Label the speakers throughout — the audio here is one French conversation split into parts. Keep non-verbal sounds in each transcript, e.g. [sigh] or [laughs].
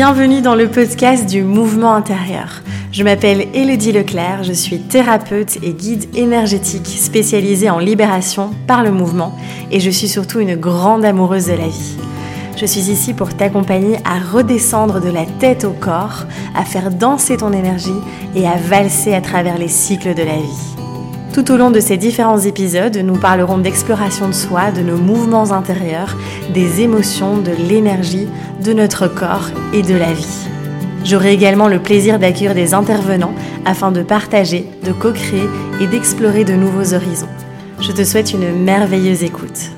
Speaker 1: Bienvenue dans le podcast du mouvement intérieur. Je m'appelle Elodie Leclerc, je suis thérapeute et guide énergétique spécialisée en libération par le mouvement et je suis surtout une grande amoureuse de la vie. Je suis ici pour t'accompagner à redescendre de la tête au corps, à faire danser ton énergie et à valser à travers les cycles de la vie. Tout au long de ces différents épisodes, nous parlerons d'exploration de soi, de nos mouvements intérieurs, des émotions, de l'énergie, de notre corps et de la vie. J'aurai également le plaisir d'accueillir des intervenants afin de partager, de co-créer et d'explorer de nouveaux horizons. Je te souhaite une merveilleuse écoute.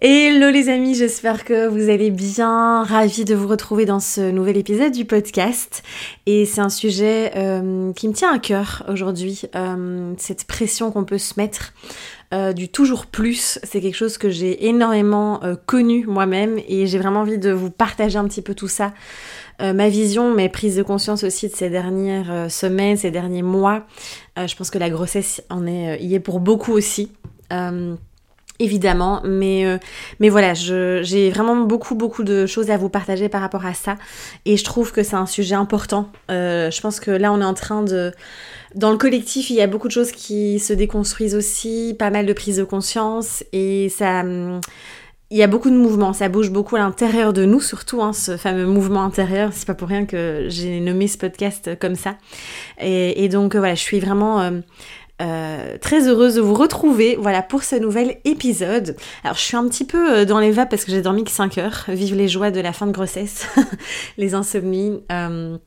Speaker 1: Hello les amis, j'espère que vous allez bien. Ravi de vous retrouver dans ce nouvel épisode du podcast. Et c'est un sujet euh, qui me tient à cœur aujourd'hui. Euh, cette pression qu'on peut se mettre euh, du toujours plus, c'est quelque chose que j'ai énormément connu moi-même et j'ai vraiment envie de vous partager un petit peu tout ça. ma vision, mes prises de conscience aussi de ces dernières semaines, ces derniers mois. je pense que la grossesse en est, y est pour beaucoup aussi évidemment, mais, euh, mais voilà, j'ai vraiment beaucoup, beaucoup de choses à vous partager par rapport à ça, et je trouve que c'est un sujet important. Euh, je pense que là, on est en train de... Dans le collectif, il y a beaucoup de choses qui se déconstruisent aussi, pas mal de prises de conscience, et ça... Il y a beaucoup de mouvements, ça bouge beaucoup à l'intérieur de nous, surtout hein, ce fameux mouvement intérieur. C'est pas pour rien que j'ai nommé ce podcast comme ça. Et, donc voilà, je suis vraiment euh, euh, très heureuse de vous retrouver voilà pour ce nouvel épisode. Alors je suis un petit peu euh, dans les vapes parce que j'ai dormi que 5 heures. Vive les joies de la fin de grossesse, [laughs] les insomnies. Euh,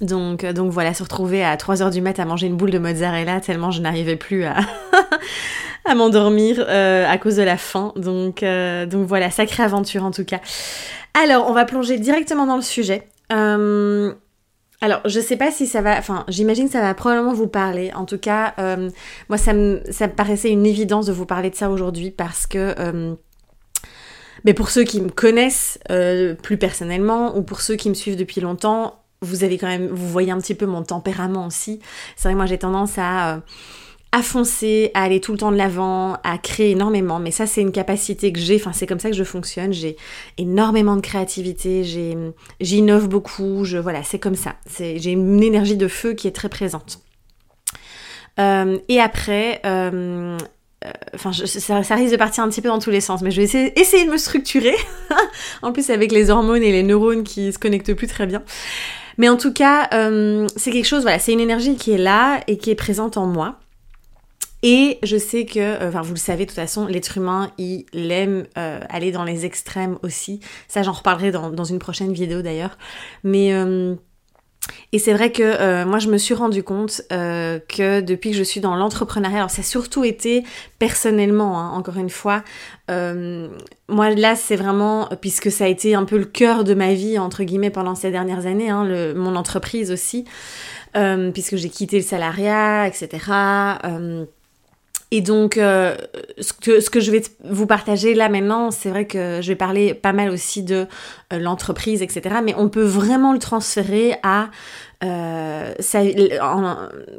Speaker 1: donc, donc voilà, se retrouver à 3h du mat à manger une boule de mozzarella tellement je n'arrivais plus à, [laughs] à m'endormir à cause de la faim. Donc, donc voilà, sacrée aventure en tout cas. Alors on va plonger directement dans le sujet. Alors, je sais pas si ça va. Enfin, j'imagine que ça va probablement vous parler. En tout cas, euh, moi, ça me, ça paraissait une évidence de vous parler de ça aujourd'hui parce que. Euh, mais pour ceux qui me connaissent euh, plus personnellement ou pour ceux qui me suivent depuis longtemps, vous avez quand même, vous voyez un petit peu mon tempérament aussi. C'est vrai que moi j'ai tendance à à foncer, à aller tout le temps de l'avant, à créer énormément. Mais ça, c'est une capacité que j'ai. Enfin, c'est comme ça que je fonctionne. J'ai énormément de créativité. J'innove beaucoup. Je, voilà, c'est comme ça. J'ai une énergie de feu qui est très présente. Euh, et après, euh, euh, enfin, ça, risque de partir un petit peu dans tous les sens, mais je vais essayer, de me structurer. [laughs] en plus, avec les hormones et les neurones qui se connectent plus très bien. Mais en tout cas, c'est quelque chose, voilà, c'est une énergie qui est là et qui est présente en moi. Et je sais que, euh, enfin vous le savez de toute façon, l'être humain, il aime euh, aller dans les extrêmes aussi. Ça j'en reparlerai dans, une prochaine vidéo d'ailleurs. Mais... Euh, et c'est vrai que moi je me suis rendu compte que depuis que je suis dans l'entrepreneuriat, alors ça a surtout été personnellement, hein, encore une fois, moi là c'est vraiment, puisque ça a été un peu le cœur de ma vie, entre guillemets, pendant ces dernières années, hein, mon entreprise aussi, puisque j'ai quitté le salariat, etc. Et donc, euh, ce, que, je vais vous partager là maintenant, c'est vrai que je vais parler pas mal aussi de euh, l'entreprise, etc. Mais on peut vraiment le transférer à, euh,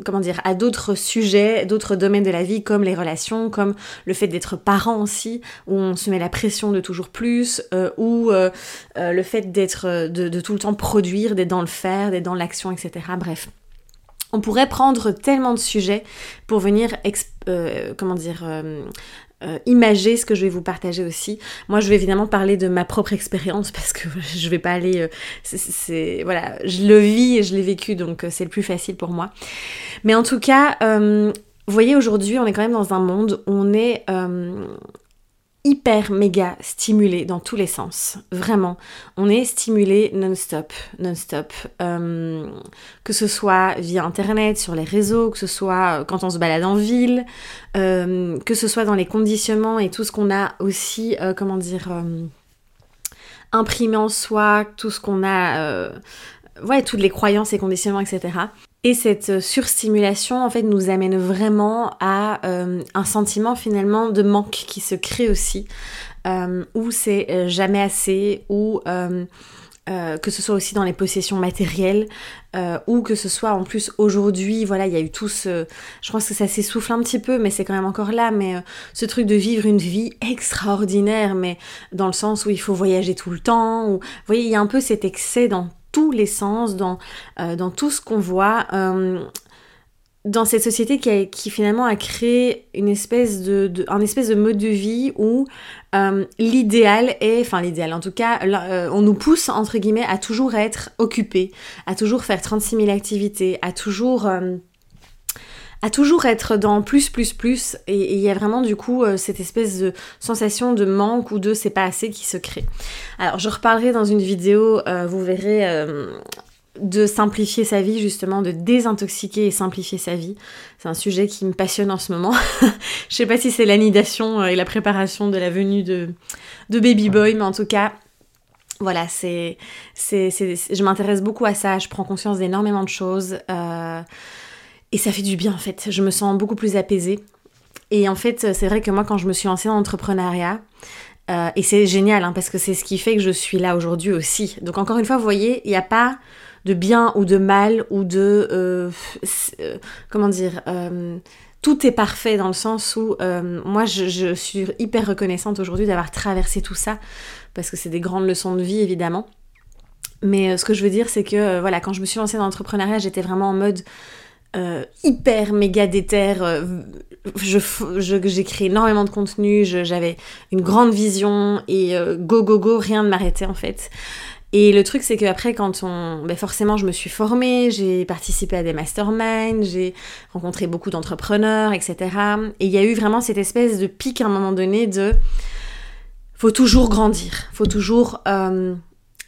Speaker 1: comment dire, à d'autres sujets, d'autres domaines de la vie, comme les relations, comme le fait d'être parent aussi, où on se met la pression de toujours plus, ou le fait d'être, de tout le temps produire, d'être dans le faire, d'être dans l'action, etc. Bref. On pourrait prendre tellement de sujets pour venir, euh, comment dire, euh, euh, imager ce que je vais vous partager aussi. Moi, je vais évidemment parler de ma propre expérience parce que je vais pas aller. c'est voilà, je le vis et je l'ai vécu, donc c'est le plus facile pour moi. Mais en tout cas, vous voyez, aujourd'hui, on est quand même dans un monde où on est hyper méga stimulé dans tous les sens. Vraiment. On est stimulé non-stop, non-stop. Euh, que ce soit via internet, sur les réseaux, que ce soit quand on se balade en ville, euh, que ce soit dans les conditionnements et tout ce qu'on a aussi, euh, comment dire, imprimé en soi, tout ce qu'on a, ouais, toutes les croyances et conditionnements, etc. Et cette surstimulation, en fait, nous amène vraiment à euh, un sentiment finalement de manque qui se crée aussi, euh, où c'est euh, jamais assez, euh, que ce soit aussi dans les possessions matérielles, euh, ou que ce soit en plus aujourd'hui, voilà, il y a eu tout ce... Je pense que ça s'essouffle un petit peu, mais c'est quand même encore là, mais euh, ce truc de vivre une vie extraordinaire, mais dans le sens où il faut voyager tout le temps, ou... Vous voyez, il y a un peu cet excès dans tous les sens, dans, dans tout ce qu'on voit dans cette société qui, finalement a créé une espèce de, un espèce de mode de vie où euh, l'idéal est, enfin l'idéal en tout cas, euh, on nous pousse entre guillemets à toujours être occupé, à toujours faire 36 000 activités, à toujours... Euh, à toujours être dans plus, plus, plus, et il y a vraiment du coup cette espèce de sensation de manque ou de c'est pas assez qui se crée. Alors je reparlerai dans une vidéo, vous verrez de simplifier sa vie, justement, de désintoxiquer et simplifier sa vie. C'est un sujet qui me passionne en ce moment. [laughs] Je sais pas si c'est l'anidation euh, et la préparation de la venue de, de Baby Boy, mais en tout cas, voilà, c'est, c'est, je m'intéresse beaucoup à ça, je prends conscience d'énormément de choses. Euh, et ça fait du bien en fait, je me sens beaucoup plus apaisée. Et en fait, c'est vrai que moi, quand je me suis lancée dans l'entrepreneuriat, euh, et c'est génial, hein, parce que c'est ce qui fait que je suis là aujourd'hui aussi. Donc encore une fois, vous voyez, il n'y a pas de bien ou de mal ou de... Euh, euh, comment dire euh, tout est parfait dans le sens où moi je, suis hyper reconnaissante aujourd'hui d'avoir traversé tout ça parce que c'est des grandes leçons de vie évidemment. Mais ce que je veux dire c'est que voilà quand je me suis lancée dans l'entrepreneuriat j'étais vraiment en mode hyper méga déter. je, j'ai créé énormément de contenu, j'avais une grande vision et go go go rien ne m'arrêtait en fait. Et le truc, c'est qu'après, quand on. Ben forcément, je me suis formée, j'ai participé à des masterminds, j'ai rencontré beaucoup d'entrepreneurs, etc. Et il y a eu vraiment cette espèce de pic à un moment donné de. Faut toujours grandir, faut toujours euh,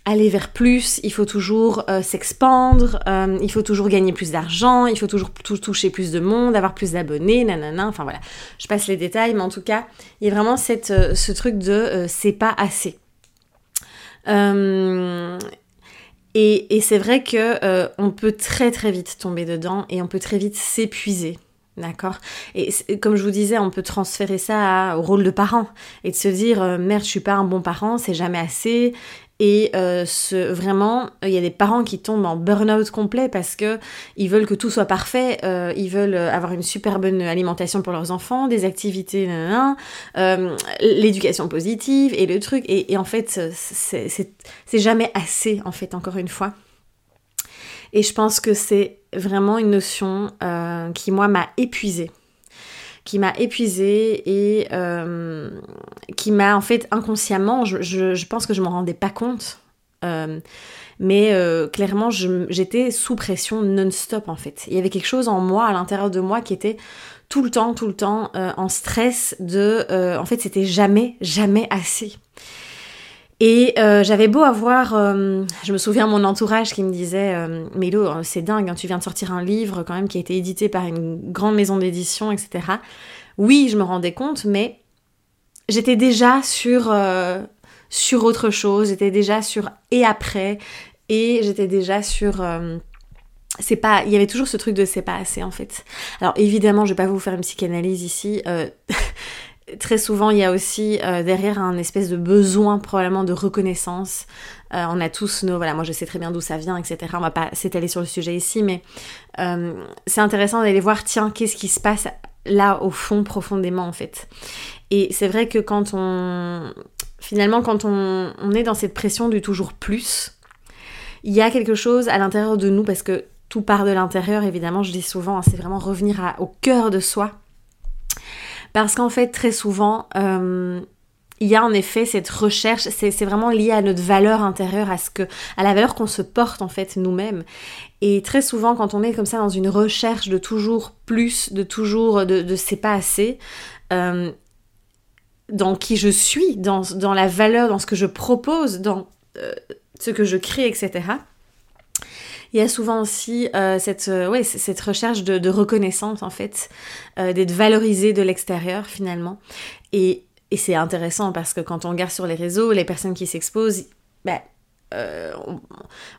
Speaker 1: aller vers plus, il faut toujours euh, s'expandre, euh, il faut toujours gagner plus d'argent, il faut toujours toucher plus de monde, avoir plus d'abonnés, nanana. Enfin voilà, je passe les détails, mais en tout cas, il y a vraiment cette, ce truc de c'est pas assez. Euh, et, c'est vrai que euh, on peut très très vite tomber dedans et on peut très vite s'épuiser. D'accord? Et comme je vous disais, on peut transférer ça au rôle de parent et de se dire euh, merde, je suis pas un bon parent, c'est jamais assez. Et euh, ce, vraiment, il y a des parents qui tombent en burn-out complet parce que ils veulent que tout soit parfait, euh, ils veulent avoir une super bonne alimentation pour leurs enfants, des activités, euh, l'éducation positive et le truc. Et, et en fait, c'est jamais assez, en fait, encore une fois. Et je pense que c'est vraiment une notion qui, moi, m'a épuisée qui m'a épuisée et euh, qui m'a en fait inconsciemment, je, pense que je m'en rendais pas compte, euh, mais euh, clairement j'étais sous pression non-stop en fait. Il y avait quelque chose en moi, à l'intérieur de moi, qui était tout le temps, tout le temps en stress de, en fait c'était jamais, jamais assez. Et euh, j'avais beau avoir, euh, je me souviens mon entourage qui me disait, euh, Mélo, euh, c'est dingue, hein, tu viens de sortir un livre quand même qui a été édité par une grande maison d'édition, etc. Oui, je me rendais compte, mais j'étais déjà sur, sur autre chose, j'étais déjà sur et après, et j'étais déjà sur c'est pas il y avait toujours ce truc de c'est pas assez en fait alors évidemment je vais pas vous faire une psychanalyse ici [laughs] très souvent, il y a aussi euh, derrière un espèce de besoin probablement de reconnaissance. Euh, on a tous nos... Voilà, moi je sais très bien d'où ça vient, etc. On va pas s'étaler sur le sujet ici, mais euh, c'est intéressant d'aller voir, tiens, qu'est-ce qui se passe là au fond, profondément en fait. Et c'est vrai que quand on... Finalement, quand on, on est dans cette pression du toujours plus, il y a quelque chose à l'intérieur de nous, parce que tout part de l'intérieur, évidemment, je dis souvent, hein, c'est vraiment revenir au cœur de soi parce qu'en fait, très souvent, euh, il y a en effet cette recherche, c'est vraiment lié à notre valeur intérieure, à, ce que, à la valeur qu'on se porte en fait nous-mêmes. Et très souvent, quand on est comme ça dans une recherche de toujours plus, de toujours, de, de c'est pas assez, euh, dans qui je suis, dans, dans, la valeur, dans ce que je propose, dans euh, ce que je crée, etc il y a souvent aussi euh, cette, euh, ouais, cette recherche de, reconnaissance, en fait, euh, d'être valorisé de l'extérieur, finalement. Et, et c'est intéressant parce que quand on regarde sur les réseaux, les personnes qui s'exposent, bah, euh,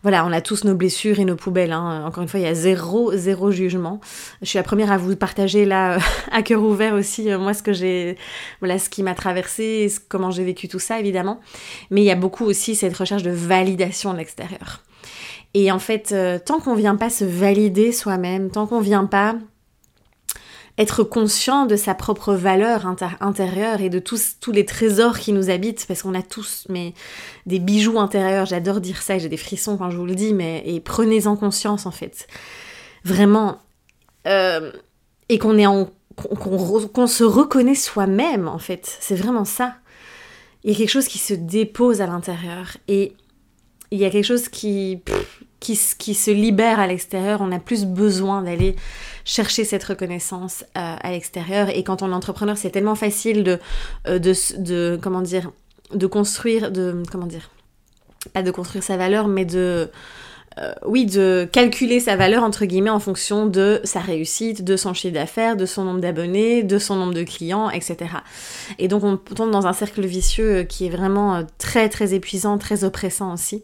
Speaker 1: voilà, on a tous nos blessures et nos poubelles. Hein. Encore une fois, il y a zéro, zéro jugement. Je suis la première à vous partager là, [laughs] à cœur ouvert aussi, moi, ce que j'ai, voilà, ce qui m'a traversé, comment j'ai vécu tout ça, évidemment. Mais il y a beaucoup aussi cette recherche de validation de l'extérieur. Et en fait, euh, tant qu'on vient pas se valider soi-même, tant qu'on vient pas être conscient de sa propre valeur intérieure et de tous, tous les trésors qui nous habitent, parce qu'on a tous mais, des bijoux intérieurs, j'adore dire ça, j'ai des frissons quand je vous le dis, mais prenez-en conscience en fait. Vraiment. Euh, et qu'on se reconnaît soi-même en fait. C'est vraiment ça. Il y a quelque chose qui se dépose à l'intérieur et il y a quelque chose qui, qui, se libère à l'extérieur. On a plus besoin d'aller chercher cette reconnaissance euh, à l'extérieur. Et quand on est entrepreneur, c'est tellement facile de, euh, de, de, comment dire, de construire, de, comment dire, pas de construire sa valeur, mais de, euh, oui, de calculer sa valeur entre guillemets en fonction de sa réussite, de son chiffre d'affaires, de son nombre d'abonnés, de son nombre de clients, etc. Et donc on tombe dans un cercle vicieux qui est vraiment très très épuisant, très oppressant aussi.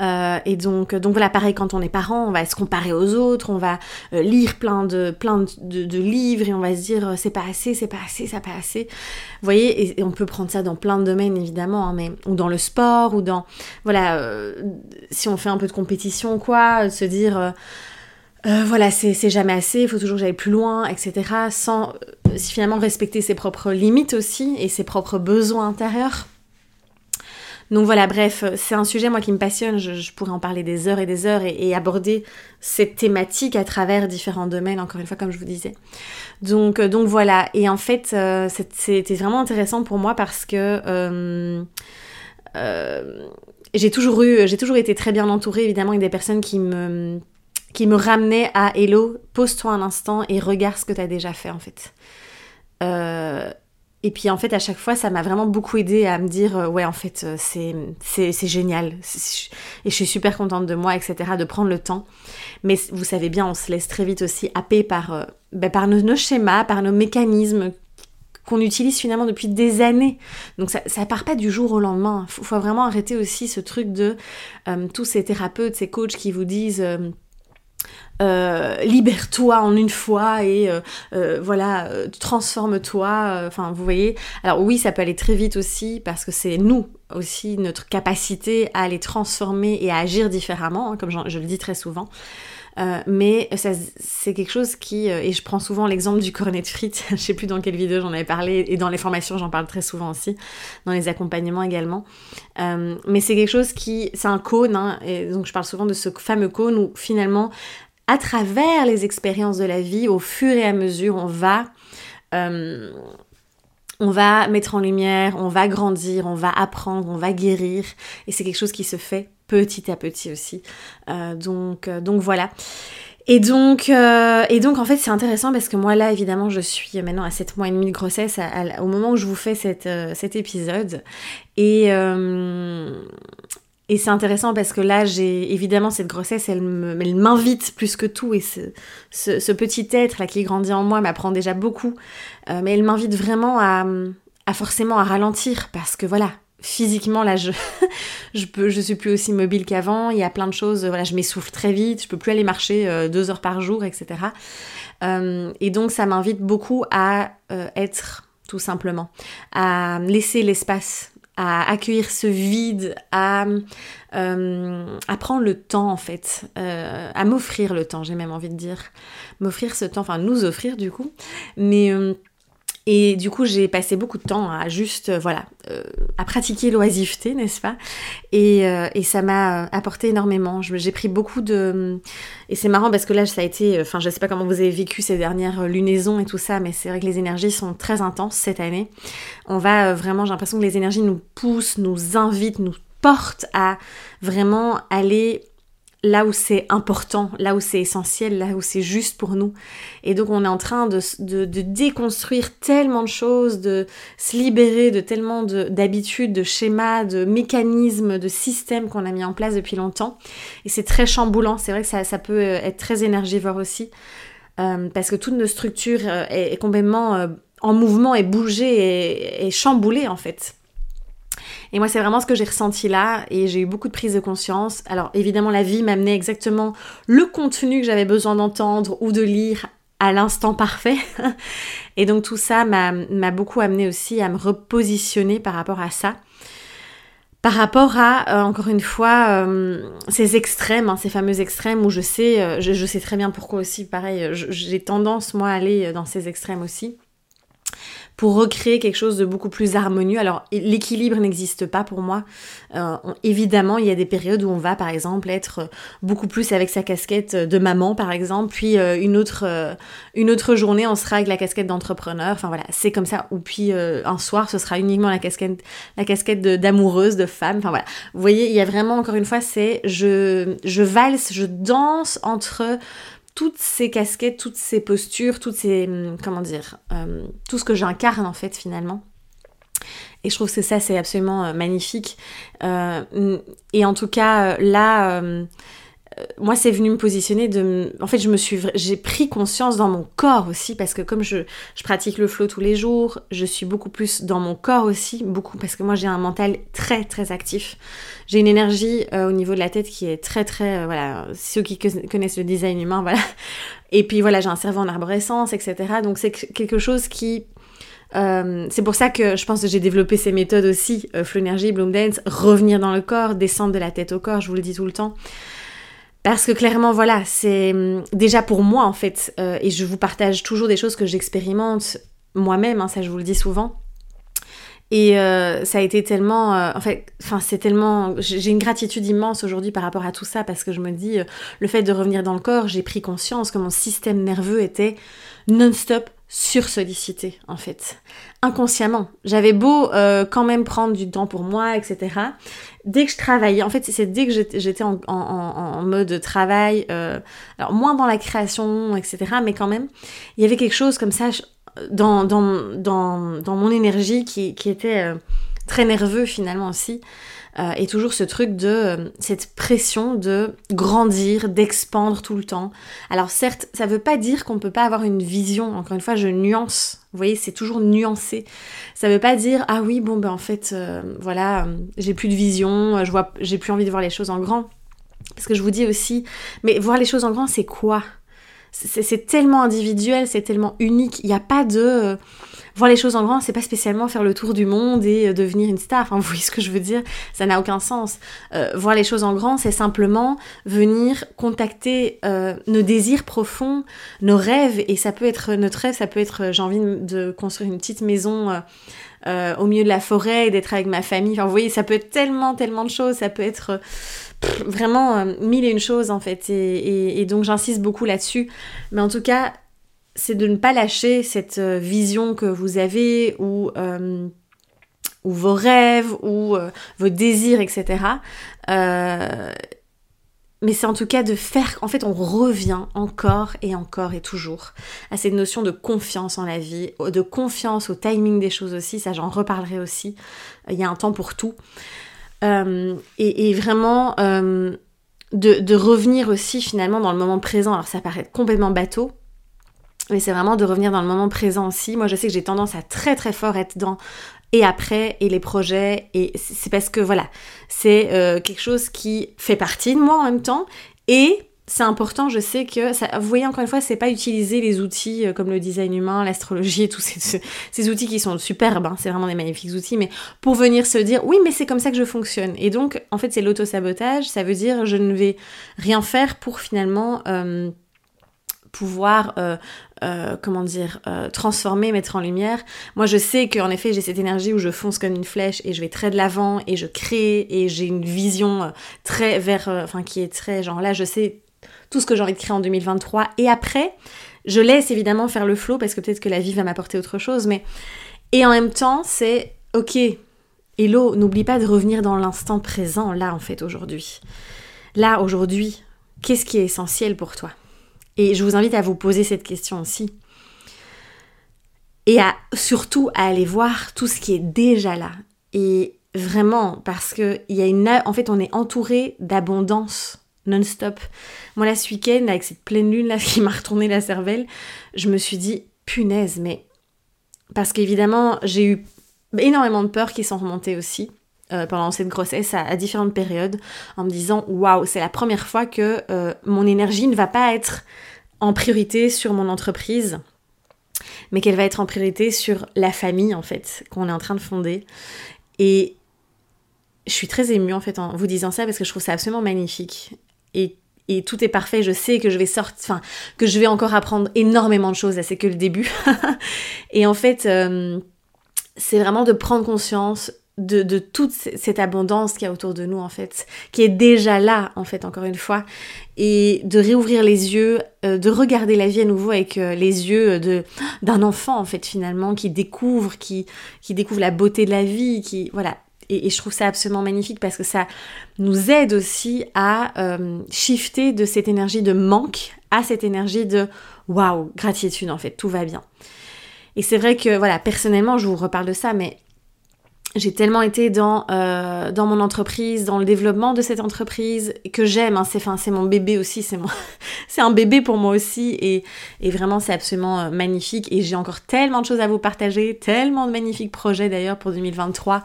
Speaker 1: Euh, et donc, donc voilà, pareil, quand on est parent, on va se comparer aux autres, on va euh, lire plein de, plein de, livres et on va se dire euh, c'est pas assez, c'est pas assez, c'est pas assez. Vous voyez, et, on peut prendre ça dans plein de domaines évidemment, hein, mais ou dans le sport, ou dans voilà, si on fait un peu de compétition, quoi, se dire voilà, c'est jamais assez, il faut toujours que j'aille plus loin, etc. Sans finalement respecter ses propres limites aussi et ses propres besoins intérieurs. Donc voilà, bref, c'est un sujet moi qui me passionne, je, pourrais en parler des heures et des heures et, aborder cette thématique à travers différents domaines, encore une fois comme je vous disais. Donc, euh, donc voilà, et en fait euh, c'était vraiment intéressant pour moi parce que euh, j'ai toujours eu, j'ai toujours été très bien entourée évidemment avec des personnes qui me ramenaient à Hello, pose-toi un instant et regarde ce que tu as déjà fait en fait. Et puis en fait, à chaque fois, ça m'a vraiment beaucoup aidé à me dire, euh, ouais, en fait, euh, c'est, génial. Et je suis super contente de moi, etc., de prendre le temps. Mais vous savez bien, on se laisse très vite aussi happer par, euh, ben, nos, schémas, par nos mécanismes qu'on utilise finalement depuis des années. Donc ça, ça part pas du jour au lendemain. Il faut, vraiment arrêter aussi ce truc de tous ces thérapeutes, ces coachs qui vous disent... Euh, libère-toi en une fois et euh, euh, voilà, transforme-toi. Enfin, vous voyez. Alors oui, ça peut aller très vite aussi parce que c'est nous aussi notre capacité à les transformer et à agir différemment, hein, comme je, le dis très souvent. Mais c'est quelque chose qui, et je prends souvent l'exemple du cornet de frites, [laughs] je sais plus dans quelle vidéo j'en avais parlé, et dans les formations j'en parle très souvent aussi, dans les accompagnements également. mais c'est quelque chose qui, c'est un cône, hein, et donc je parle souvent de ce fameux cône où finalement à travers les expériences de la vie, au fur et à mesure, on va, euh, on va mettre en lumière, on va grandir, on va apprendre, on va guérir. Et c'est quelque chose qui se fait petit à petit aussi. Euh, donc, euh, donc voilà. Et donc, et donc en fait c'est intéressant parce que moi là évidemment je suis maintenant à 7 mois et demi de grossesse au moment où je vous fais cet épisode et, et c'est intéressant parce que là, j'ai évidemment cette grossesse, elle m'invite plus que tout. Et ce, petit être là qui grandit en moi m'apprend déjà beaucoup. Euh, mais elle m'invite vraiment à, forcément à ralentir parce que voilà, physiquement là, je, [laughs] je, peux, je suis plus aussi mobile qu'avant. Il y a plein de choses. Voilà, je m'essouffle très vite. Je peux plus aller marcher euh, deux heures par jour, etc. Euh, et donc, ça m'invite beaucoup à être tout simplement, à laisser l'espace à accueillir ce vide, à, euh, à prendre le temps en fait, euh, à m'offrir le temps, j'ai même envie de dire, m'offrir ce temps, enfin nous offrir du coup, mais euh, et du coup, j'ai passé beaucoup de temps à juste, euh, voilà, euh, à pratiquer l'oisiveté, n'est-ce pas? Et, euh, et, ça m'a apporté énormément. J'ai pris beaucoup de... Et c'est marrant parce que là, ça a été... Enfin, je sais pas comment vous avez vécu ces dernières lunaisons et tout ça, mais c'est vrai que les énergies sont très intenses cette année. On va vraiment... J'ai l'impression que les énergies nous poussent, nous invitent, nous portent à vraiment aller là où c'est important, là où c'est essentiel, là où c'est juste pour nous. Et donc on est en train de, de, déconstruire tellement de choses, de se libérer de tellement d'habitudes, de, schémas, de mécanismes, de systèmes qu'on a mis en place depuis longtemps. Et c'est très chamboulant, c'est vrai que ça, ça, peut être très énergivore aussi, euh, parce que toute notre structure euh, est, complètement euh, en mouvement et bougée et, et chamboulée en fait. Et moi, c'est vraiment ce que j'ai ressenti là et j'ai eu beaucoup de prise de conscience. Alors évidemment, la vie m'amenait exactement le contenu que j'avais besoin d'entendre ou de lire à l'instant parfait. [laughs] et donc tout ça m'a beaucoup amené aussi à me repositionner par rapport à ça par rapport à, euh, encore une fois, euh, ces extrêmes, hein, ces fameux extrêmes où je sais, euh, je, sais très bien pourquoi aussi, pareil, j'ai tendance, moi, à aller dans ces extrêmes aussi pour recréer quelque chose de beaucoup plus harmonieux. Alors l'équilibre n'existe pas pour moi. Euh, évidemment, il y a des périodes où on va par exemple être beaucoup plus avec sa casquette de maman par exemple, puis euh, une autre euh, une autre journée on sera avec la casquette d'entrepreneur. Enfin voilà, c'est comme ça. Ou puis un soir ce sera uniquement la casquette la casquette d'amoureuse, de, femme. Enfin voilà. Vous voyez, il y a vraiment encore une fois c'est je je valse, je danse entre toutes ces casquettes, toutes ces postures, toutes ces. Hum, comment dire euh, Tout ce que j'incarne en fait finalement. Et je trouve que ça, c'est absolument euh, magnifique. Euh, et en tout cas, là, euh, moi, c'est venu me positionner de. En fait, je me suis, j'ai pris conscience dans mon corps aussi parce que comme je, je pratique le flow tous les jours, je suis beaucoup plus dans mon corps aussi, beaucoup parce que moi j'ai un mental très très actif. J'ai une énergie euh, au niveau de la tête qui est très très euh, voilà. Ceux qui connaissent le design humain, [laughs] voilà. Et puis voilà, j'ai un cerveau en arborescence, etc. Donc c'est quelque chose qui c'est pour ça que je pense que j'ai développé ces méthodes aussi, Flow Energy, Bloom Dance, revenir dans le corps, descendre de la tête au corps, je vous le dis tout le temps. Parce que clairement, voilà, c'est hum, déjà pour moi en fait, euh, et je vous partage toujours des choses que j'expérimente moi-même, hein, ça je vous le dis souvent. Et euh, ça a été tellement, euh, en fait, enfin c'est tellement, j'ai une gratitude immense aujourd'hui par rapport à tout ça parce que je me dis, le fait de revenir dans le corps, j'ai pris conscience que mon système nerveux était non-stop sursollicité en fait, inconsciemment. J'avais beau quand même prendre du temps pour moi, etc dès que je travaillais, en fait, c'est dès que j'étais en, mode travail, euh, alors moins dans la création, etc., mais quand même, il y avait quelque chose comme ça dans, dans, dans, mon énergie qui, qui était euh, très nerveux finalement aussi. Euh, et toujours ce truc de euh, cette pression de grandir, d'expandre tout le temps. Alors certes, ça veut pas dire qu'on peut pas avoir une vision. Encore une fois, je nuance. Vous voyez, c'est toujours nuancé. Ça veut pas dire ah oui bon ben en fait euh, voilà j'ai plus de vision, j'ai plus envie de voir les choses en grand. Parce que je vous dis aussi, mais voir les choses en grand, c'est quoi? C'est tellement individuel, c'est tellement unique. Il n'y a pas de voir les choses en grand, c'est pas spécialement faire le tour du monde et euh, devenir une star. Enfin, [laughs] vous voyez ce que je veux dire? Ça n'a aucun sens. Euh, voir les choses en grand, c'est simplement venir contacter euh, nos désirs profonds, nos rêves. Et ça peut être notre rêve, ça peut être j'ai envie de construire une petite maison. au milieu de la forêt et d'être avec ma famille. Enfin, vous voyez, ça peut être tellement, tellement de choses. Ça peut être vraiment mille et une choses en fait. et donc j'insiste beaucoup là-dessus. Mais en tout cas, c'est de ne pas lâcher cette euh, vision que vous avez ou, euh, vos rêves ou euh, vos désirs, etc. mais c'est en tout cas de faire, en fait on revient encore et encore et toujours à cette notion de confiance en la vie, de confiance au timing des choses aussi, ça j'en reparlerai aussi, il y a un temps pour tout. Et, vraiment de, de revenir aussi finalement dans le moment présent, alors ça paraît complètement bateau, mais c'est vraiment de revenir dans le moment présent aussi. Moi, je sais que j'ai tendance à très très fort être dans et après et les projets. Et c'est parce que voilà, c'est euh, quelque chose qui fait partie de moi en même temps. Et c'est important, je sais que, vous voyez encore une fois, c'est pas utiliser les outils euh, comme le design humain, l'astrologie et tous ces, outils qui sont superbes, hein, c'est vraiment des magnifiques outils, mais pour venir se dire, oui, mais c'est comme ça que je fonctionne. Et donc, en fait, c'est l'auto-sabotage, ça veut dire, je ne vais rien faire pour finalement... Euh, pouvoir euh, comment dire transformer mettre en lumière moi je sais qu'en effet j'ai cette énergie où je fonce comme une flèche et je vais très de l'avant et je crée et j'ai une vision très vers enfin qui est très genre là je sais tout ce que j'ai envie de créer en 2023 et après je laisse évidemment faire le flow parce que peut-être que la vie va m'apporter autre chose mais et en même temps c'est ok hello n'oublie pas de revenir dans l'instant présent là en fait aujourd'hui là aujourd'hui qu'est-ce qui est essentiel pour toi? Et je vous invite à vous poser cette question aussi. Et à surtout à aller voir tout ce qui est déjà là. Et vraiment, parce que il y a une. En fait, on est entouré d'abondance non-stop. Moi, là, ce week-end, avec cette pleine lune là [laughs] qui m'a retourné la cervelle, je me suis dit, punaise, mais. Parce qu'évidemment, j'ai eu énormément de peurs qui sont remontées aussi. euh, pendant cette grossesse à, différentes périodes en me disant waouh, c'est la première fois que euh, mon énergie ne va pas être en priorité sur mon entreprise, mais qu'elle va être en priorité sur la famille en fait qu'on est en train de fonder. Et je suis très émue en fait en vous disant ça parce que je trouve ça absolument magnifique. Et, tout est parfait, je sais que je vais sortir, que je vais encore apprendre énormément de choses, c'est que le début. [laughs] et en fait, euh, c'est vraiment de prendre conscience de, de, toute cette abondance qu'il y a autour de nous en fait, qui est déjà là en fait encore une fois, et de réouvrir les yeux, euh, de regarder la vie à nouveau avec euh, les yeux d'un enfant en fait finalement qui découvre, qui qui découvre la beauté de la vie, qui voilà. Et, je trouve ça absolument magnifique parce que ça nous aide aussi à euh, shifter de cette énergie de manque à cette énergie de waouh, gratitude en fait, tout va bien. Et c'est vrai que voilà, personnellement, je vous reparle de ça, mais j'ai tellement été dans, euh, dans mon entreprise, dans le développement de cette entreprise, que j'aime, hein, c'est, c'est mon bébé aussi, c'est, [laughs] c'est un bébé pour moi aussi, et, et vraiment c'est absolument euh, magnifique, et j'ai encore tellement de choses à vous partager, tellement de magnifiques projets d'ailleurs pour 2023,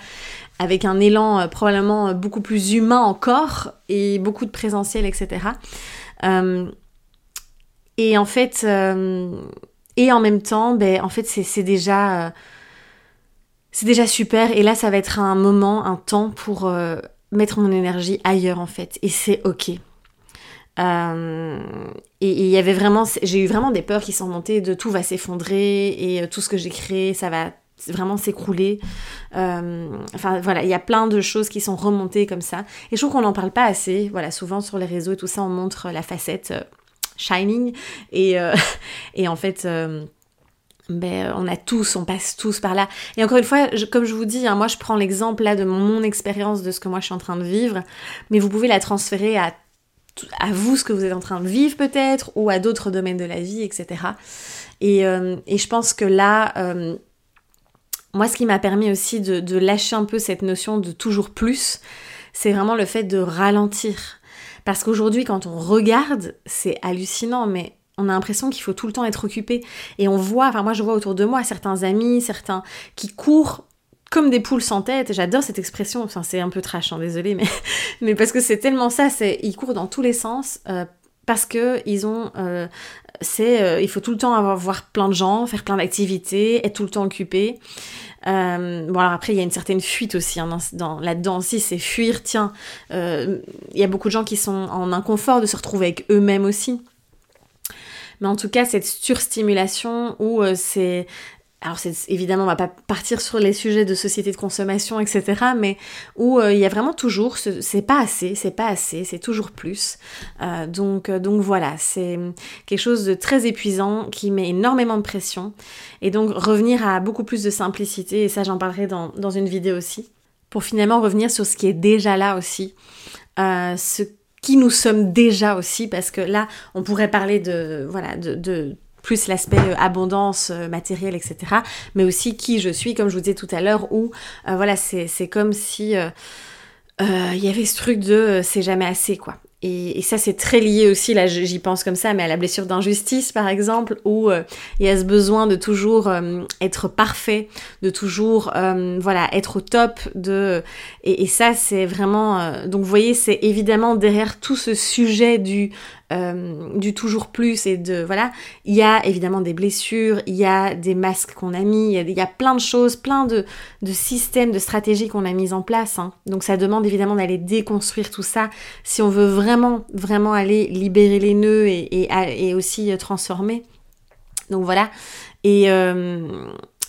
Speaker 1: avec un élan euh, probablement beaucoup plus humain encore, et beaucoup de présentiel, etc. et en fait, et en même temps, ben, en fait c'est, c'est déjà c'est déjà super et là ça va être un moment, un temps pour euh, mettre mon énergie ailleurs en fait et c'est ok. Euh, et il y avait vraiment, j'ai eu vraiment des peurs qui sont montées de tout va s'effondrer et euh, tout ce que j'ai créé ça va vraiment s'écrouler. enfin voilà, il y a plein de choses qui sont remontées comme ça. Et je trouve qu'on n'en parle pas assez. Voilà, souvent sur les réseaux et tout ça, on montre la facette shining. Et, [laughs] et en fait, ben, on a tous, on passe tous par là. Et encore une fois, comme je vous dis, hein, moi je prends l'exemple là de mon, expérience, de ce que moi je suis en train de vivre, mais vous pouvez la transférer à, à vous, ce que vous êtes en train de vivre peut-être, ou à d'autres domaines de la vie, etc. Euh, et, je pense que là, euh, moi ce qui m'a permis aussi de lâcher un peu cette notion de toujours plus, c'est vraiment le fait de ralentir. Parce qu'aujourd'hui, quand on regarde, c'est hallucinant, mais on a l'impression qu'il faut tout le temps être occupé. Et on voit, enfin moi je vois autour de moi certains amis, certains qui courent comme des poules sans tête. J'adore cette expression, enfin c'est un peu trash, hein, désolé, mais, [laughs] mais parce que c'est tellement ça, c'est ils courent dans tous les sens. Euh, parce que ils ont, euh, c'est, euh, il faut tout le temps avoir voir plein de gens, faire plein d'activités, être tout le temps occupé. bon alors après il y a une certaine fuite aussi hein, dans, là-dedans aussi, c'est fuir. Tiens, il y a beaucoup de gens qui sont en inconfort de se retrouver avec eux-mêmes aussi. Mais en tout cas, cette surstimulation où euh, c'est alors évidemment on va pas partir sur les sujets de société de consommation etc mais où euh, il y a vraiment toujours c'est pas assez c'est pas assez c'est toujours plus. Euh, donc donc voilà c'est quelque chose de très épuisant qui met énormément de pression. Et donc revenir à beaucoup plus de simplicité et ça j'en parlerai dans, dans une vidéo aussi pour finalement revenir sur ce qui est déjà là aussi. Ce qui nous sommes déjà aussi, parce que là, on pourrait parler de, voilà, de, plus l'aspect euh, abondance euh, matérielle, etc. Mais aussi qui je suis, comme je vous disais tout à l'heure, où, euh, voilà, c'est comme si il y avait ce truc de c'est jamais assez, quoi. Et, ça, c'est très lié aussi, là j'y pense comme ça, mais à la blessure d'injustice, par exemple, où euh, il y a ce besoin de toujours euh, être parfait, de toujours, euh, voilà, être au top, de... Et, et ça, c'est vraiment... donc, vous voyez, c'est évidemment derrière tout ce sujet du euh, du toujours plus et de voilà, il y a évidemment des blessures, il y a des masques qu'on a mis, il y, a, plein de choses, plein de, systèmes, de stratégies qu'on a mis en place. Hein. Donc ça demande évidemment d'aller déconstruire tout ça si on veut vraiment, vraiment aller libérer les nœuds et, et, aussi euh, transformer. Donc voilà. Et, euh,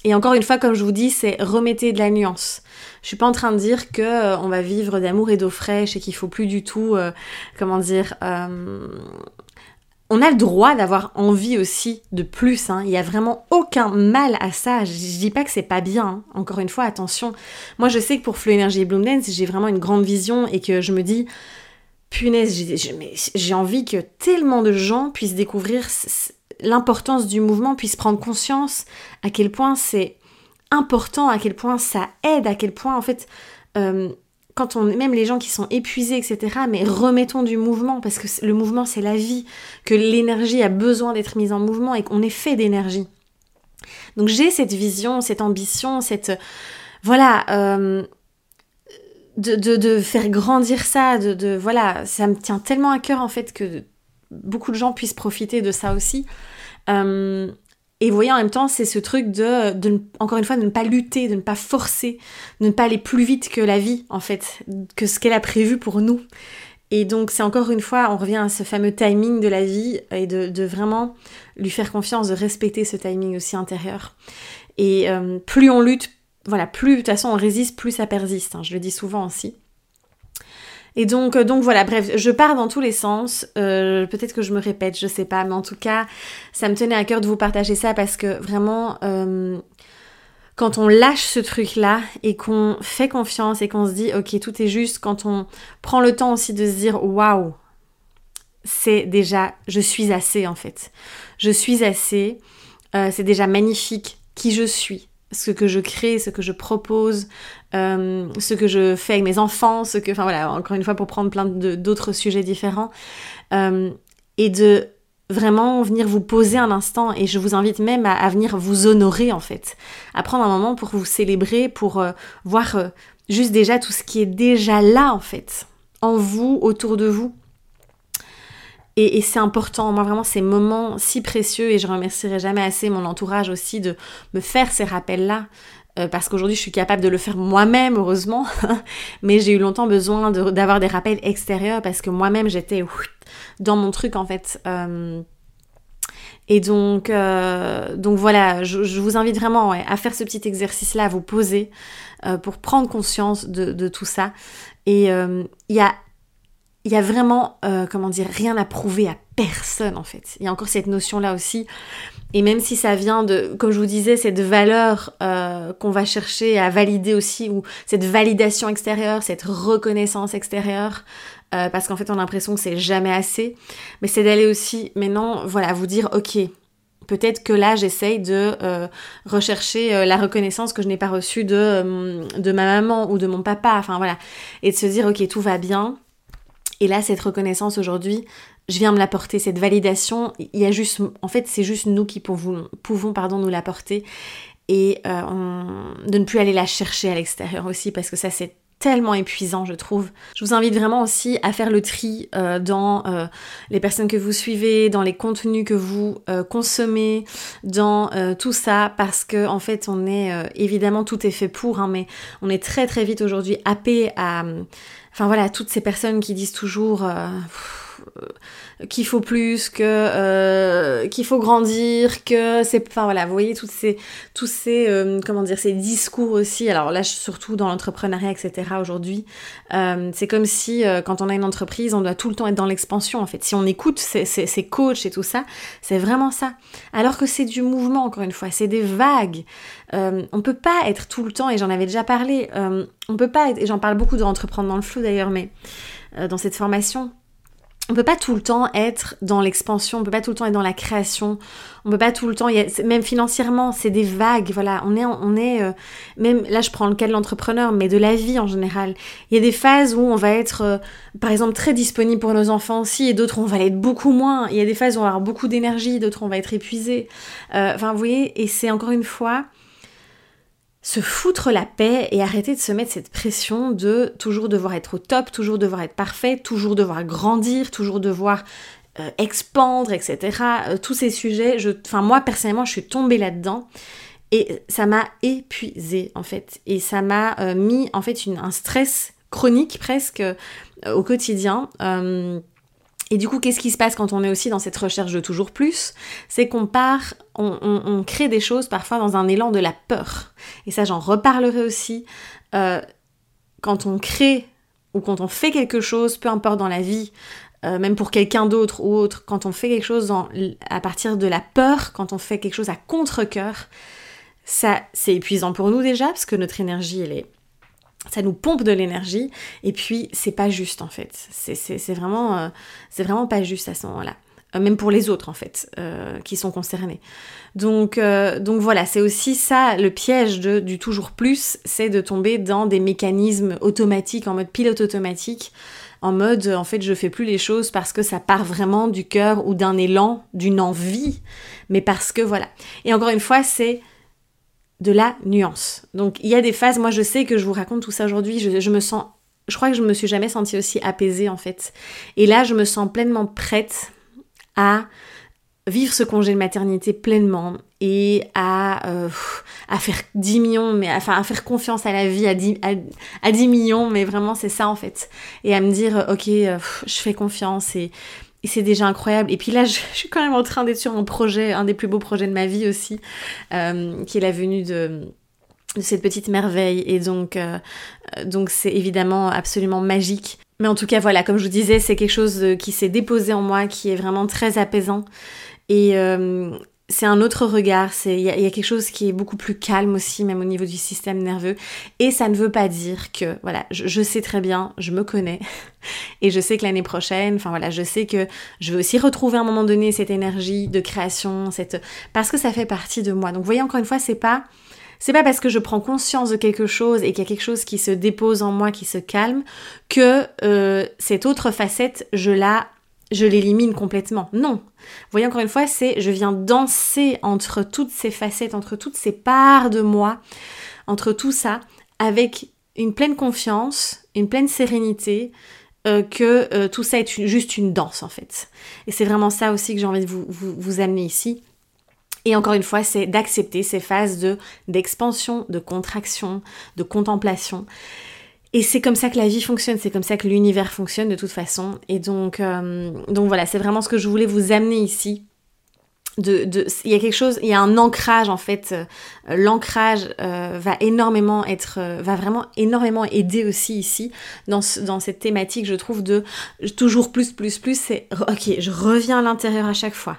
Speaker 1: et encore une fois, comme je vous dis, c'est remettez de la nuance. Je suis pas en train de dire que euh, on va vivre d'amour et d'eau fraîche et qu'il faut plus du tout, euh, comment dire. Euh, on a le droit d'avoir envie aussi de plus. Hein. Il y a vraiment aucun mal à ça. Je, dis pas que c'est pas bien. Hein. Encore une fois, attention. Moi, je sais que pour Flow Energy et Bloom Dance, j'ai vraiment une grande vision et que je me dis, punaise, j'ai envie que tellement de gens puissent découvrir l'importance du mouvement, puissent prendre conscience à quel point c'est important, à quel point ça aide, à quel point en fait, euh, quand on, même les gens qui sont épuisés, etc., mais remettons du mouvement, parce que le mouvement c'est la vie, que l'énergie a besoin d'être mise en mouvement et qu'on est fait d'énergie. Donc j'ai cette vision, cette ambition, cette... Voilà, euh, de, de, faire grandir ça, de, de, voilà, ça me tient tellement à cœur en fait que beaucoup de gens puissent profiter de ça aussi. Euh, et vous voyez, en même temps, c'est ce truc de, de, encore une fois, de ne pas lutter, de ne pas forcer, de ne pas aller plus vite que la vie, en fait, que ce qu'elle a prévu pour nous. Et donc, c'est encore une fois, on revient à ce fameux timing de la vie et de, vraiment lui faire confiance, de respecter ce timing aussi intérieur. Et euh, plus on lutte, voilà, plus de toute façon on résiste, plus ça persiste. Hein, je le dis souvent aussi. Et donc, euh, donc voilà, bref, je pars dans tous les sens. Euh, peut-être que je me répète, je sais pas, mais en tout cas, ça me tenait à cœur de vous partager ça parce que vraiment, euh, quand on lâche ce truc-là et qu'on fait confiance et qu'on se dit, ok, tout est juste, quand on prend le temps aussi de se dire, waouh, c'est déjà, je suis assez en fait. Je suis assez. c'est déjà magnifique qui je suis ce que je crée, ce que je propose, euh, ce que je fais avec mes enfants, ce que, enfin voilà, encore une fois pour prendre plein d'autres sujets différents, euh, et de vraiment venir vous poser un instant, et je vous invite même à, venir vous honorer en fait, à prendre un moment pour vous célébrer, pour euh, voir juste déjà tout ce qui est déjà là en fait, en vous, autour de vous. Et, c'est important, moi vraiment ces moments si précieux et je remercierai jamais assez mon entourage aussi de me faire ces rappels-là. Euh, parce qu'aujourd'hui je suis capable de le faire moi-même, heureusement, [laughs] mais j'ai eu longtemps besoin d'avoir des rappels extérieurs parce que moi-même j'étais dans mon truc en fait. Euh, et donc, euh, voilà, je, vous invite vraiment à faire ce petit exercice-là, à vous poser pour prendre conscience de, tout ça. Et il y a y a vraiment, comment dire, rien à prouver à personne en fait. Il y a encore cette notion-là aussi. Et même si ça vient de, comme je vous disais, cette valeur euh, qu'on va chercher à valider aussi, ou cette validation extérieure, cette reconnaissance extérieure, euh, parce qu'en fait on a l'impression que c'est jamais assez, mais c'est d'aller aussi maintenant, voilà, vous dire, ok, peut-être que là j'essaye de rechercher la reconnaissance que je n'ai pas reçue de, de ma maman ou de mon papa, enfin voilà, et de se dire, ok, tout va bien, et là, cette reconnaissance aujourd'hui, je viens me l'apporter, cette validation, il y a juste, en fait, c'est juste nous qui pouvons, pouvons pardon, nous l'apporter et euh, de ne plus aller la chercher à l'extérieur aussi, parce que ça, c'est tellement épuisant, je trouve. Je vous invite vraiment aussi à faire le tri euh, dans euh, les personnes que vous suivez, dans les contenus que vous consommez, dans tout ça, parce que en fait, on est évidemment tout est fait pour, hein, mais on est très très vite aujourd'hui happé à Enfin voilà, toutes ces personnes qui disent toujours euh, qu'il faut plus, que euh, qu'il faut grandir, que c'est, enfin voilà, vous voyez toutes ces, tous ces, euh, comment dire, ces discours aussi. Alors là, surtout dans l'entrepreneuriat, etc. Aujourd'hui, c'est comme si quand on a une entreprise, on doit tout le temps être dans l'expansion. En fait, si on écoute ces, ces, coachs et tout ça, c'est vraiment ça. Alors que c'est du mouvement, encore une fois, c'est des vagues. Euh, on peut pas être tout le temps, et j'en avais déjà parlé, euh, on peut pas être, et j'en parle beaucoup de Entreprendre dans le flou d'ailleurs, mais euh, dans cette formation, on peut pas tout le temps être dans l'expansion, on peut pas tout le temps être dans la création, on peut pas tout le temps, même financièrement, c'est des vagues, voilà, on est, on est, euh, même là je prends le cas de l'entrepreneur, mais de la vie en général. Il y a des phases où on va être, par exemple, très disponible pour nos enfants aussi, et d'autres on va l'être beaucoup moins. Il y a des phases où on va avoir beaucoup d'énergie, d'autres on va être épuisé. Enfin, vous voyez, et c'est encore une fois, se foutre la paix et arrêter de se mettre cette pression de toujours devoir être au top, toujours devoir être parfait, toujours devoir grandir, toujours devoir euh, etc. Euh, tous ces sujets, je, enfin moi personnellement, je suis tombée là-dedans et ça m'a épuisée en fait et ça m'a euh, mis en fait un stress chronique presque au quotidien. Et du coup, qu'est-ce qui se passe quand on est aussi dans cette recherche de toujours plus? C'est qu'on part, on, crée des choses parfois dans un élan de la peur. Et ça, j'en reparlerai aussi. Euh, quand on crée ou quand on fait quelque chose, peu importe dans la vie, euh, même pour quelqu'un d'autre ou autre, quand on fait quelque chose à partir de la peur, quand on fait quelque chose à contre-coeur, ça, c'est épuisant pour nous déjà, parce que notre énergie, elle est ça nous pompe de l'énergie et puis c'est pas juste en fait. C'est vraiment, euh, c'est vraiment pas juste à ce moment-là. Euh, même pour les autres en fait euh, qui sont concernés. Donc, donc voilà, c'est aussi ça le piège de, du toujours plus, c'est de tomber dans des mécanismes automatiques, en mode pilote automatique, en mode en fait je fais plus les choses parce que ça part vraiment du cœur ou d'un élan, d'une envie, mais parce que voilà. Et encore une fois, c'est de la nuance. Donc il y a des phases, moi je sais que je vous raconte tout ça aujourd'hui, je, me sens je crois que je me suis jamais sentie aussi apaisée en fait. Et là, je me sens pleinement prête à vivre ce congé de maternité pleinement et à, euh, à faire 10 millions, mais enfin à faire confiance à la vie à 10, à, 10 millions, mais vraiment c'est ça en fait. Et à me dire, ok, euh, je fais confiance et, et c'est déjà incroyable. Et puis là, [laughs] je, suis quand même en train d'être sur un projet, un des plus beaux projets de ma vie aussi, euh, qui est la venue de, cette petite merveille. Et donc, euh, donc c'est évidemment absolument magique. Mais en tout cas, voilà, comme je vous disais, c'est quelque chose qui s'est déposé en moi, qui est vraiment très apaisant. Et euh, c'est un autre regard, il y, a quelque chose qui est beaucoup plus calme aussi, même au niveau du système nerveux. Et ça ne veut pas dire que, voilà, je, sais très bien, je me connais, [laughs] et je sais que l'année prochaine, enfin voilà, je sais que je vais aussi retrouver à un moment donné cette énergie de création, cette, parce que ça fait partie de moi. Donc, vous voyez, encore une fois, c'est pas, c'est pas parce que je prends conscience de quelque chose et qu'il y a quelque chose qui se dépose en moi, qui se calme, que euh, cette autre facette, je la je l'élimine complètement. Non. Vous voyez, encore une fois, c'est je viens danser entre toutes ces facettes, entre toutes ces parts de moi, entre tout ça, avec une pleine confiance, une pleine sérénité, euh, que euh, tout ça est juste une danse en fait. Et c'est vraiment ça aussi que j'ai envie de vous, vous, amener ici. Et encore une fois, c'est d'accepter ces phases de d'expansion, de contraction, de contemplation. Et c'est comme ça que la vie fonctionne, c'est comme ça que l'univers fonctionne de toute façon. Et donc, euh, donc voilà, c'est vraiment ce que je voulais vous amener ici. De, de, il y a quelque chose, il y a un ancrage en fait. Euh, l'ancrage euh, va énormément être, va vraiment énormément aider aussi ici dans, dans cette thématique, je trouve, de toujours plus, plus, plus. C'est ok, je reviens à l'intérieur à chaque fois.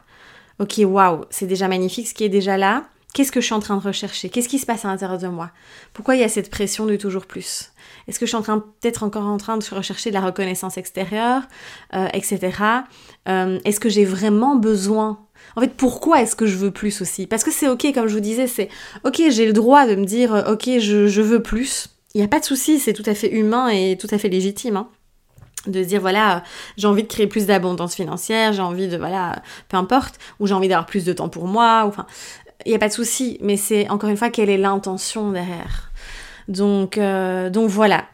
Speaker 1: Ok, waouh, c'est déjà magnifique ce qui est déjà là. Qu'est-ce que je suis en train de rechercher? Qu'est-ce qui se passe à l'intérieur de moi? Pourquoi il y a cette pression de toujours plus? Est-ce que je suis peut-être encore en train de rechercher de la reconnaissance extérieure, euh, etc. Euh, est-ce que j'ai vraiment besoin? En fait, pourquoi est-ce que je veux plus aussi? Parce que c'est ok, comme je vous disais, c'est ok, j'ai le droit de me dire euh, ok, je, veux plus. Il n'y a pas de souci, c'est tout à fait humain et tout à fait légitime. Hein de se dire voilà j'ai envie de créer plus d'abondance financière j'ai envie de voilà peu importe ou j'ai envie d'avoir plus de temps pour moi enfin il n'y a pas de souci, mais c'est encore une fois quelle est l'intention derrière? Donc, euh, donc voilà.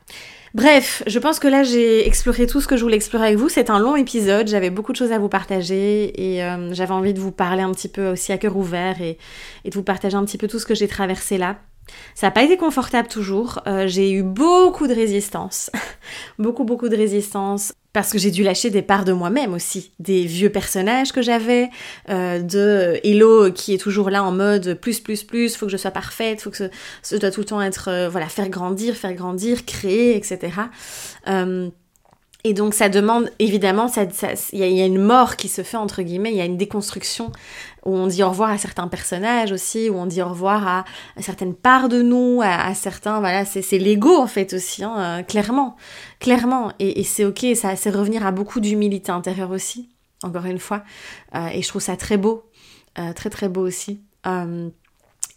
Speaker 1: Bref, je pense que là j'ai exploré tout ce que je voulais explorer avec vous. C'est un long épisode, j'avais beaucoup de choses à vous partager et euh, j'avais envie de vous parler un petit peu aussi à cœur ouvert et, de vous partager un petit peu tout ce que j'ai traversé là. Ça n'a pas été confortable toujours. Euh, j'ai eu beaucoup de résistance. [laughs] beaucoup, beaucoup de résistance. Parce que j'ai dû lâcher des parts de moi-même aussi. Des vieux personnages que j'avais. Euh, de Hello qui est toujours là en mode plus, plus, plus. Faut que je sois parfaite. Faut que ce, doit tout le temps être. Euh, voilà, faire grandir, faire grandir, créer, etc. Et donc ça demande, évidemment, il y, a une mort qui se fait, entre guillemets, il y a une déconstruction où on dit au revoir à certains personnages aussi, où on dit au revoir à, certaines parts de nous, à, certains, voilà, c'est l'ego en fait aussi, hein, euh, clairement, clairement. Et, c'est ok, ça c'est revenir à beaucoup d'humilité intérieure aussi, encore une fois. Euh, et je trouve ça très beau, euh, très très beau aussi.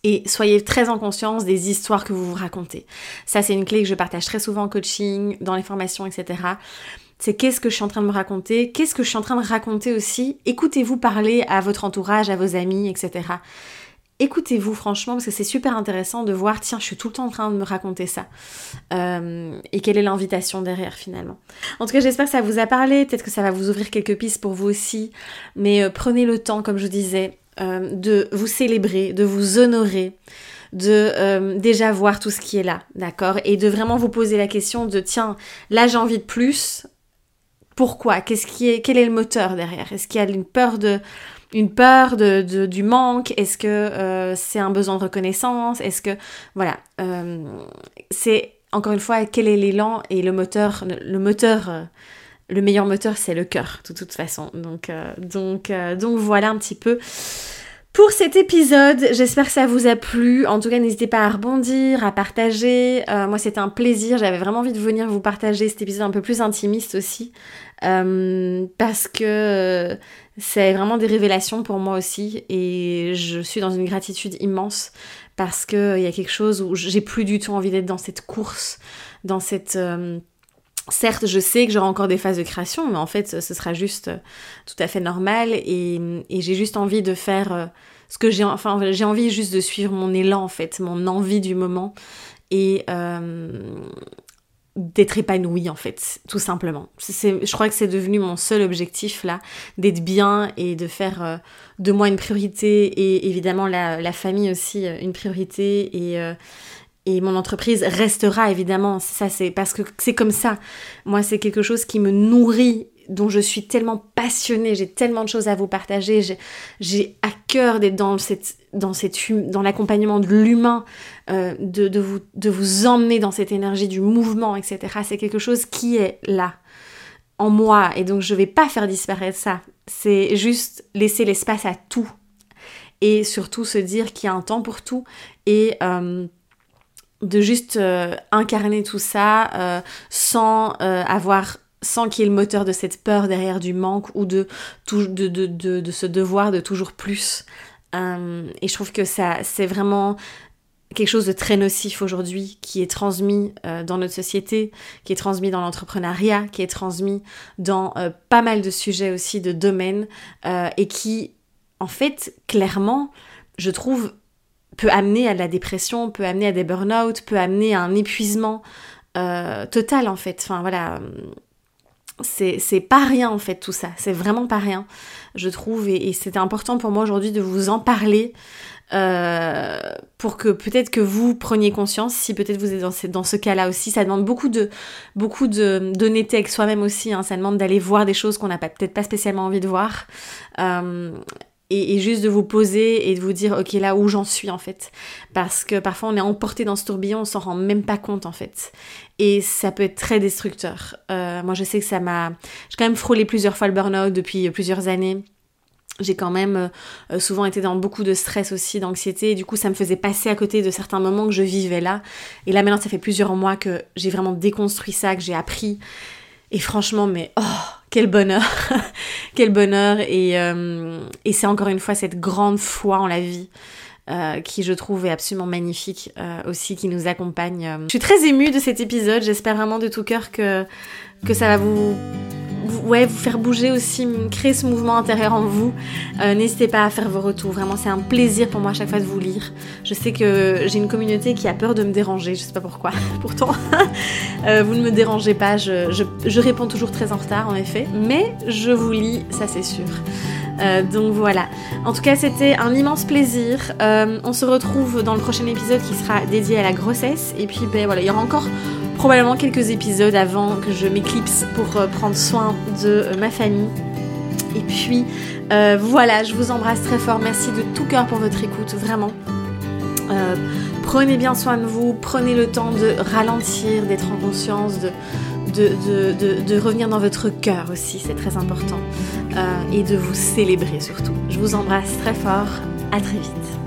Speaker 1: Et soyez très en conscience des histoires que vous vous racontez. Ça, c'est une clé que je partage très souvent en coaching, dans les formations, etc. C'est qu'est-ce que je suis en train de me raconter, qu'est-ce que je suis en train de raconter aussi. Écoutez-vous parler à votre entourage, à vos amis, etc. Écoutez-vous franchement parce que c'est super intéressant de voir tiens je suis tout le temps en train de me raconter ça euh, et quelle est l'invitation derrière finalement. En tout cas j'espère que ça vous a parlé, peut-être que ça va vous ouvrir quelques pistes pour vous aussi, mais euh, prenez le temps comme je disais euh, de vous célébrer, de vous honorer, de déjà voir tout ce qui est là, d'accord? Et de vraiment vous poser la question de tiens, là j'ai envie de plus. Pourquoi? Qu'est-ce qui est Quel est le moteur derrière? Est-ce qu'il y a une peur de une peur de, du manque? Est-ce que euh, c'est un besoin de reconnaissance? Est-ce que voilà C'est encore une fois quel est l'élan et le moteur le moteur le meilleur moteur, c'est le cœur, de toute façon. Donc, euh, donc, euh, donc voilà un petit peu pour cet épisode. J'espère que ça vous a plu. En tout cas, n'hésitez pas à rebondir, à partager. Euh, moi, c'était un plaisir. J'avais vraiment envie de venir vous partager cet épisode un peu plus intimiste aussi. parce que c'est vraiment des révélations pour moi aussi. Et je suis dans une gratitude immense parce qu'il y a quelque chose où j'ai plus du tout envie d'être dans cette course, dans cette Certes, je sais que j'aurai encore des phases de création, mais en fait, ce sera juste euh, tout à fait normal et, j'ai juste envie de faire euh, ce que j'ai, enfin, j'ai envie juste de suivre mon élan en fait, mon envie du moment et euh, d'être épanoui en fait, tout simplement. Je crois que c'est devenu mon seul objectif là, d'être bien et de faire de moi une priorité et évidemment la, famille aussi une priorité et et mon entreprise restera évidemment. Ça c'est parce que c'est comme ça. Moi c'est quelque chose qui me nourrit dont je suis tellement passionnée, j'ai tellement de choses à vous partager, j'ai à cœur d'être dans, cette, dans, cette, dans l'accompagnement de l'humain, euh, de, vous, de vous emmener dans cette énergie du mouvement, etc. C'est quelque chose qui est là, en moi, et donc je vais pas faire disparaître ça. C'est juste laisser l'espace à tout, et surtout se dire qu'il y a un temps pour tout, et... Euh, de juste euh, incarner tout ça sans avoir sans qu'il y ait le moteur de cette peur derrière du manque ou de, de, de, de, ce devoir de toujours plus. Euh, et je trouve que ça, c'est vraiment quelque chose de très nocif aujourd'hui qui est transmis euh, dans notre société, qui est transmis dans l'entrepreneuriat, qui est transmis dans euh, pas mal de sujets aussi, de domaines, et qui, en fait, clairement, je trouve, peut amener à la dépression, peut amener à des burn-out, peut amener à un épuisement total, en fait. Enfin, voilà c'est pas rien en fait tout ça, c'est vraiment pas rien, je trouve, et, c'était important pour moi aujourd'hui de vous en parler euh, pour que peut-être que vous preniez conscience, si peut-être vous êtes dans ce, dans ce cas-là aussi, ça demande beaucoup de beaucoup de d'honnêteté avec soi-même aussi, hein. ça demande d'aller voir des choses qu'on n'a peut-être pas spécialement envie de voir. Euh, et, juste de vous poser et de vous dire ok là où j'en suis en fait. Parce que parfois on est emporté dans ce tourbillon on s'en rend même pas compte en fait. Et ça peut être très destructeur. Euh, moi je sais que ça m'a j'ai quand même frôlé plusieurs fois le burn-out depuis plusieurs années. J'ai quand même euh, souvent été dans beaucoup de stress aussi, d'anxiété, et du coup ça me faisait passer à côté de certains moments que je vivais là. Et là maintenant ça fait plusieurs mois que j'ai vraiment déconstruit ça, que j'ai appris. Et franchement, mais oh, quel bonheur, [laughs] quel bonheur. Et, euh, et c'est encore une fois cette grande foi en la vie. Euh, qui je trouve est absolument magnifique euh, aussi, qui nous accompagne. Je suis très émue de cet épisode, j'espère vraiment de tout cœur que, que ça va vous ouais, vous faire bouger aussi, créer ce mouvement intérieur en vous. Euh, n'hésitez pas à faire vos retours. Vraiment, c'est un plaisir pour moi à chaque fois de vous lire. Je sais que j'ai une communauté qui a peur de me déranger. Je sais pas pourquoi. [laughs] Pourtant, [laughs] euh, vous ne me dérangez pas. Je, réponds toujours très en retard, en effet. Mais je vous lis, ça c'est sûr. Euh, donc voilà. En tout cas, c'était un immense plaisir. on se retrouve dans le prochain épisode qui sera dédié à la grossesse. Et puis, ben voilà, il y aura encore probablement quelques épisodes avant que je m'éclipse pour euh, prendre soin de euh, ma famille. Et puis euh, voilà, je vous embrasse très fort. Merci de tout cœur pour votre écoute, vraiment. prenez bien soin de vous, prenez le temps de ralentir, d'être en conscience, de, de, de, revenir dans votre cœur aussi, c'est très important. et de vous célébrer surtout. Je vous embrasse très fort, à très vite.